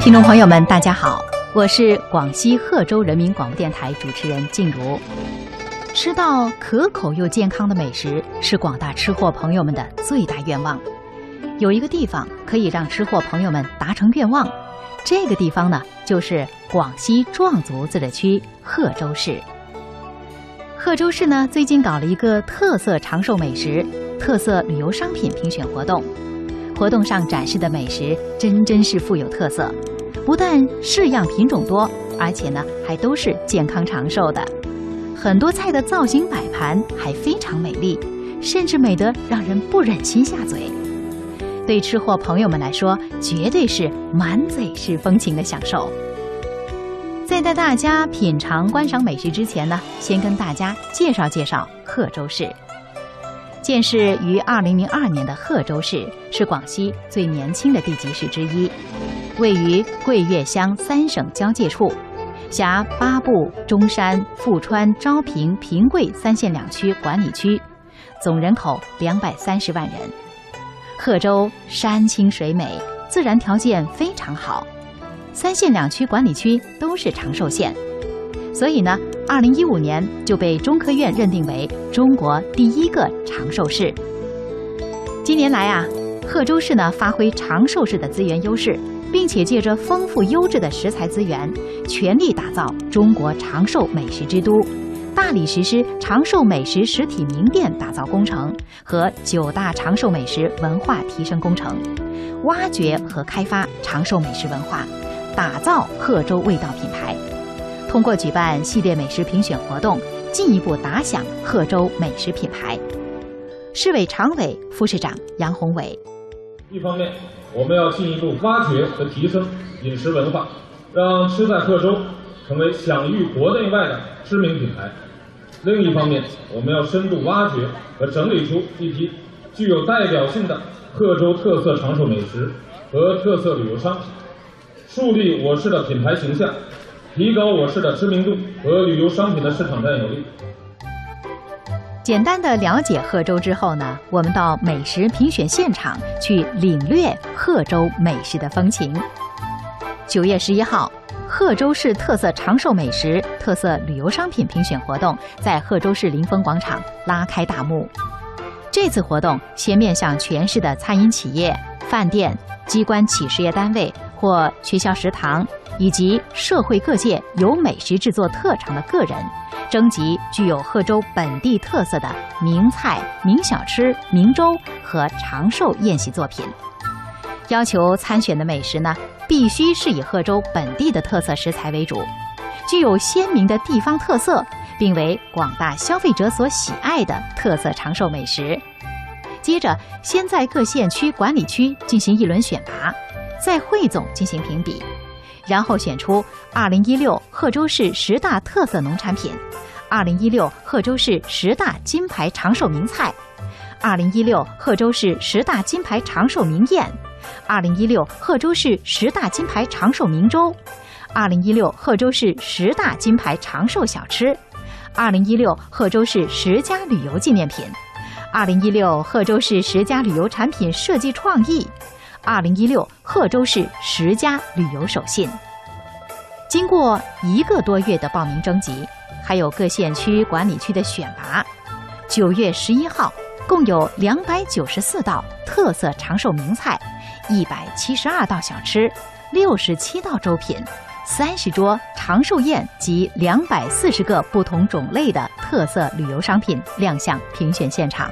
听众朋友们，大家好，我是广西贺州人民广播电台主持人静茹。吃到可口又健康的美食，是广大吃货朋友们的最大愿望。有一个地方可以让吃货朋友们达成愿望，这个地方呢，就是广西壮族自治区贺州市。贺州市呢，最近搞了一个特色长寿美食、特色旅游商品评选活动。活动上展示的美食真真是富有特色，不但式样品种多，而且呢还都是健康长寿的。很多菜的造型摆盘还非常美丽，甚至美得让人不忍心下嘴。对吃货朋友们来说，绝对是满嘴是风情的享受。在带大家品尝观赏美食之前呢，先跟大家介绍介绍贺州市。建市于二零零二年的贺州市是广西最年轻的地级市之一，位于桂岳湘三省交界处，辖八部、中山、富川、昭平、平贵三县两区管理区，总人口两百三十万人。贺州山清水美，自然条件非常好，三县两区管理区都是长寿县。所以呢，二零一五年就被中科院认定为中国第一个长寿市。近年来啊，贺州市呢发挥长寿市的资源优势，并且借着丰富优质的食材资源，全力打造中国长寿美食之都，大力实施长寿美食实体名店打造工程和九大长寿美食文化提升工程，挖掘和开发长寿美食文化，打造贺州味道品牌。通过举办系列美食评选活动，进一步打响贺州美食品牌。市委常委、副市长杨宏伟：一方面，我们要进一步挖掘和提升饮食文化，让吃在贺州成为享誉国内外的知名品牌；另一方面，我们要深度挖掘和整理出一批具有代表性的贺州特色长寿美食和特色旅游商品，树立我市的品牌形象。提高我市的知名度和旅游商品的市场占有率。简单的了解贺州之后呢，我们到美食评选现场去领略贺州美食的风情。九月十一号，贺州市特色长寿美食、特色旅游商品评选活动在贺州市临风广场拉开大幕。这次活动先面向全市的餐饮企业、饭店、机关企事业单位或学校食堂。以及社会各界有美食制作特长的个人，征集具有贺州本地特色的名菜、名小吃、名粥和长寿宴席作品。要求参选的美食呢，必须是以贺州本地的特色食材为主，具有鲜明的地方特色，并为广大消费者所喜爱的特色长寿美食。接着，先在各县区管理区进行一轮选拔，再汇总进行评比。然后选出2016贺州市十大特色农产品，2016贺州市十大金牌长寿名菜，2016贺州市十大金牌长寿名宴，2016贺州市十大金牌长寿名粥，2016贺州市十大金牌长寿小吃，2016贺州市十佳旅游纪念品，2016贺州市十佳旅游产品设计创意。二零一六贺州市十佳旅游手信。经过一个多月的报名征集，还有各县区管理区的选拔，九月十一号，共有两百九十四道特色长寿名菜，一百七十二道小吃，六十七道粥品，三十桌长寿宴及两百四十个不同种类的特色旅游商品亮相评选现场。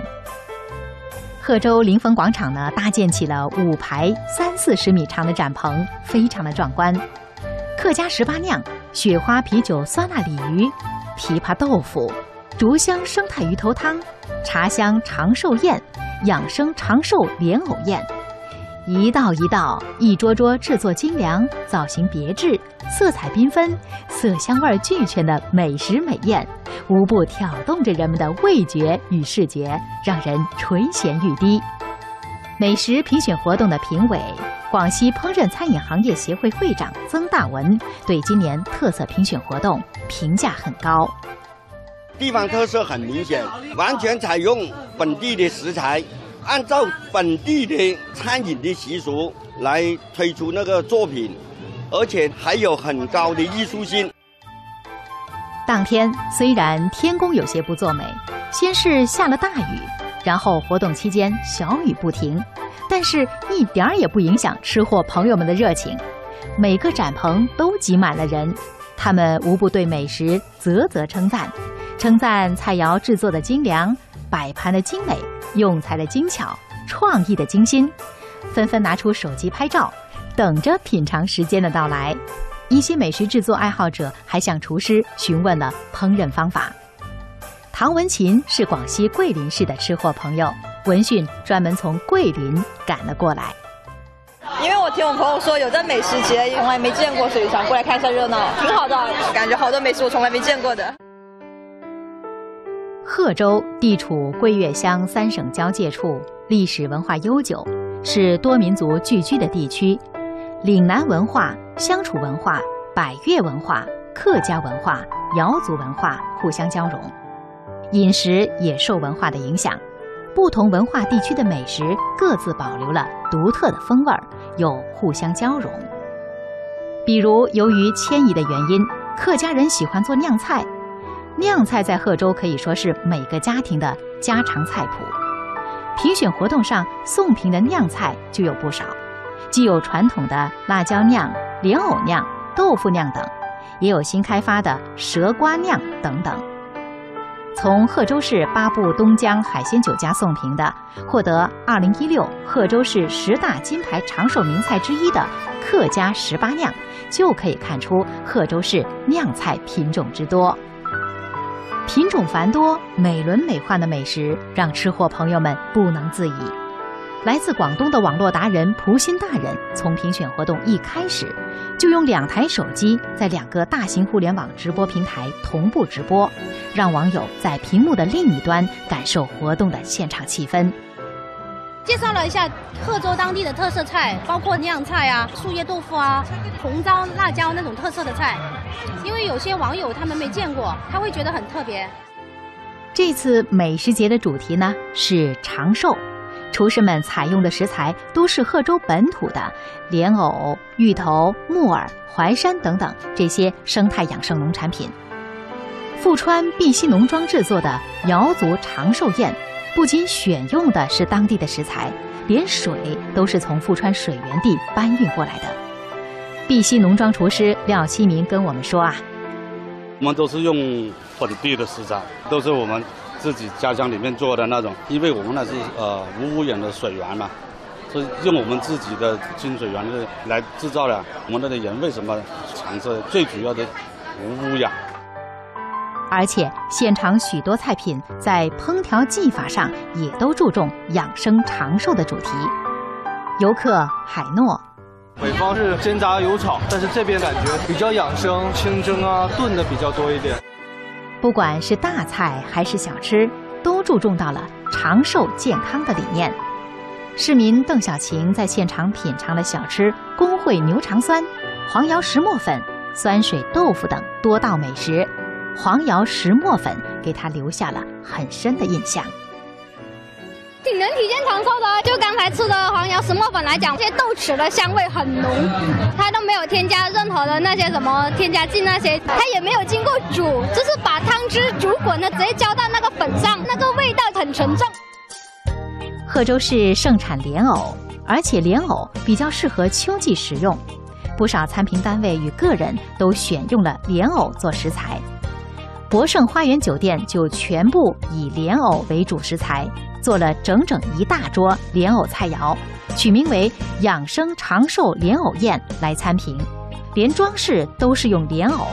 贺州临汾广场呢，搭建起了五排三四十米长的展棚，非常的壮观。客家十八酿、雪花啤酒、酸辣鲤鱼、琵琶豆腐、竹香生态鱼头汤、茶香长寿宴、养生长寿莲藕宴。一道一道，一桌桌制作精良、造型别致、色彩缤纷、色香味俱全的美食美宴，无不挑动着人们的味觉与视觉，让人垂涎欲滴。美食评选活动的评委，广西烹饪餐饮行业协会会长曾大文对今年特色评选活动评价很高。地方特色很明显，完全采用本地的食材。按照本地的餐饮的习俗来推出那个作品，而且还有很高的艺术性。当天虽然天公有些不作美，先是下了大雨，然后活动期间小雨不停，但是一点儿也不影响吃货朋友们的热情。每个展棚都挤满了人，他们无不对美食啧啧称赞，称赞菜肴制作的精良，摆盘的精美，用材的精巧，创意的精心，纷纷拿出手机拍照，等着品尝时间的到来。一些美食制作爱好者还向厨师询问了烹饪方法。唐文琴是广西桂林市的吃货朋友，闻讯专门从桂林赶了过来。因为我听我朋友说有这美食节，从来没见过，所以想过来看一下热闹，挺好的，感觉好多美食我从来没见过的。贺州地处桂粤湘三省交界处，历史文化悠久，是多民族聚居的地区。岭南文化、湘楚文化、百越文化、客家文化、瑶族文化互相交融，饮食也受文化的影响。不同文化地区的美食各自保留了独特的风味儿，又互相交融。比如，由于迁移的原因，客家人喜欢做酿菜，酿菜在贺州可以说是每个家庭的家常菜谱。评选活动上送评的酿菜就有不少。既有传统的辣椒酿、莲藕酿、豆腐酿等，也有新开发的蛇瓜酿等等。从贺州市八部东江海鲜酒家送评的，获得二零一六贺州市十大金牌长寿名菜之一的客家十八酿，就可以看出贺州市酿菜品种之多。品种繁多、美轮美奂的美食，让吃货朋友们不能自已。来自广东的网络达人蒲心大人，从评选活动一开始，就用两台手机在两个大型互联网直播平台同步直播，让网友在屏幕的另一端感受活动的现场气氛。介绍了一下贺州当地的特色菜，包括酿菜啊、树叶豆腐啊、红糟辣椒那种特色的菜，因为有些网友他们没见过，他会觉得很特别。这次美食节的主题呢是长寿。厨师们采用的食材都是贺州本土的莲藕、芋头、木耳、淮山等等这些生态养生农产品。富川碧溪农庄制作的瑶族长寿宴，不仅选用的是当地的食材，连水都是从富川水源地搬运过来的。碧溪农庄厨师廖希明跟我们说啊，我们都是用本地的食材，都是我们。自己家乡里面做的那种，因为我们那是呃无污染的水源嘛，是用我们自己的净水源来制造的。我们那里人为什么长寿？最主要的无污染。而且现场许多菜品在烹调技法上也都注重养生长寿的主题。游客海诺，北方是煎炸油炒，但是这边感觉比较养生，清蒸啊炖的比较多一点。不管是大菜还是小吃，都注重到了长寿健康的理念。市民邓小晴在现场品尝了小吃工会牛肠酸、黄瑶石磨粉、酸水豆腐等多道美食，黄瑶石磨粉给他留下了很深的印象。挺能体现长寿的，就刚才吃的黄瑶石磨粉来讲，这些豆豉的香味很浓，它都没有添加任何的那些什么添加剂那些，它也没有经过煮，就是把汤汁煮滚了，直接浇到那个粉上，那个味道很纯正。贺州市盛产莲藕，而且莲藕比较适合秋季食用，不少餐评单位与个人都选用了莲藕做食材。博盛花园酒店就全部以莲藕为主食材。做了整整一大桌莲藕菜肴，取名为“养生长寿莲藕宴”来参评，连装饰都是用莲藕，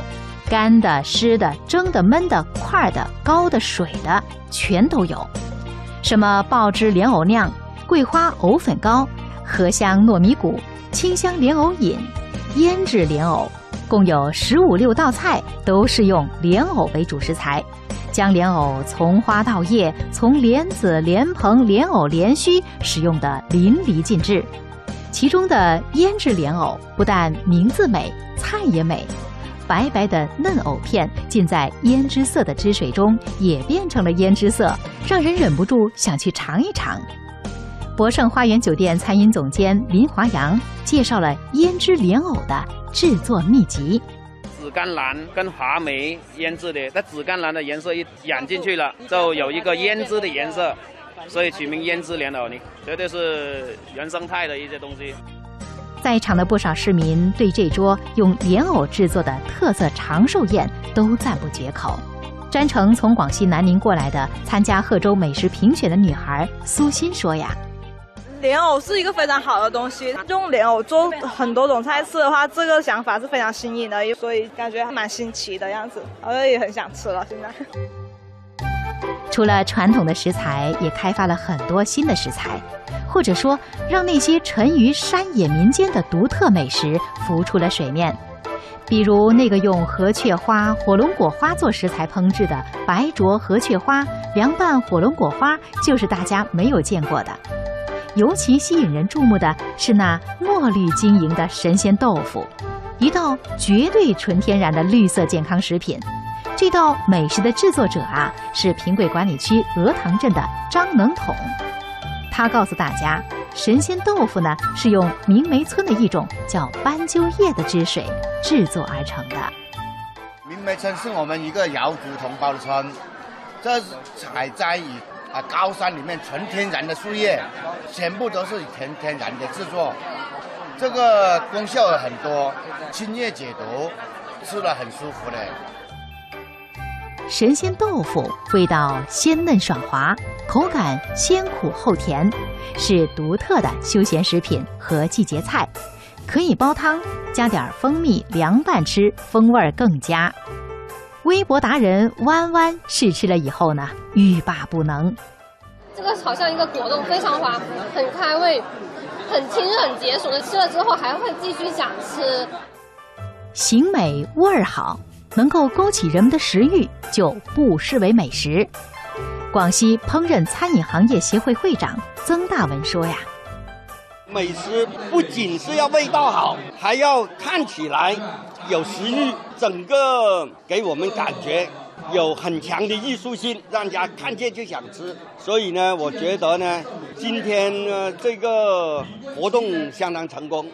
干的、湿的、蒸的、焖的、块的、高的、水的，全都有。什么爆汁莲藕酿、桂花藕粉糕、荷香糯米谷、清香莲藕饮、腌制莲藕，共有十五六道菜，都是用莲藕为主食材。将莲藕从花到叶，从莲子、莲蓬、莲藕、莲须使用的淋漓尽致。其中的腌制莲藕不但名字美，菜也美，白白的嫩藕片浸在胭脂色的汁水中，也变成了胭脂色，让人忍不住想去尝一尝。博盛花园酒店餐饮总监林华阳介绍了胭脂莲藕的制作秘籍。紫甘蓝跟华梅腌制的，那紫甘蓝的颜色一染进去了，就有一个胭脂的颜色，所以取名胭脂莲藕泥，绝对是原生态的一些东西。在场的不少市民对这桌用莲藕制作的特色长寿宴都赞不绝口。专程从广西南宁过来的参加贺州美食评选的女孩苏欣说呀。莲藕是一个非常好的东西，用莲藕做很多种菜式的话，这个想法是非常新颖的，所以感觉还蛮新奇的样子，我也很想吃了。现在，除了传统的食材，也开发了很多新的食材，或者说让那些沉于山野民间的独特美食浮出了水面。比如那个用河雀花、火龙果花做食材烹制的白灼河雀花凉拌火龙果花，就是大家没有见过的。尤其吸引人注目的是那墨绿晶莹的神仙豆腐，一道绝对纯天然的绿色健康食品。这道美食的制作者啊，是平贵管理区鹅塘镇的张能统。他告诉大家，神仙豆腐呢是用明梅村的一种叫斑鸠叶的汁水制作而成的。明梅村是我们一个瑶族同胞的村，这是采摘以。啊，高山里面纯天然的树叶，全部都是纯天然的制作，这个功效很多，清热解毒，吃了很舒服的。神仙豆腐味道鲜嫩爽滑，口感先苦后甜，是独特的休闲食品和季节菜，可以煲汤，加点蜂蜜凉拌吃，风味更佳。微博达人弯弯试吃了以后呢，欲罢不能。这个好像一个果冻，非常滑，很开胃，很清热，很解暑的。吃了之后还会继续想吃。形美味儿好，能够勾起人们的食欲，就不失为美食。广西烹饪餐饮行业协会会长曾大文说呀。美食不仅是要味道好，还要看起来有食欲，整个给我们感觉有很强的艺术性，让人家看见就想吃。所以呢，我觉得呢，今天呢这个活动相当成功。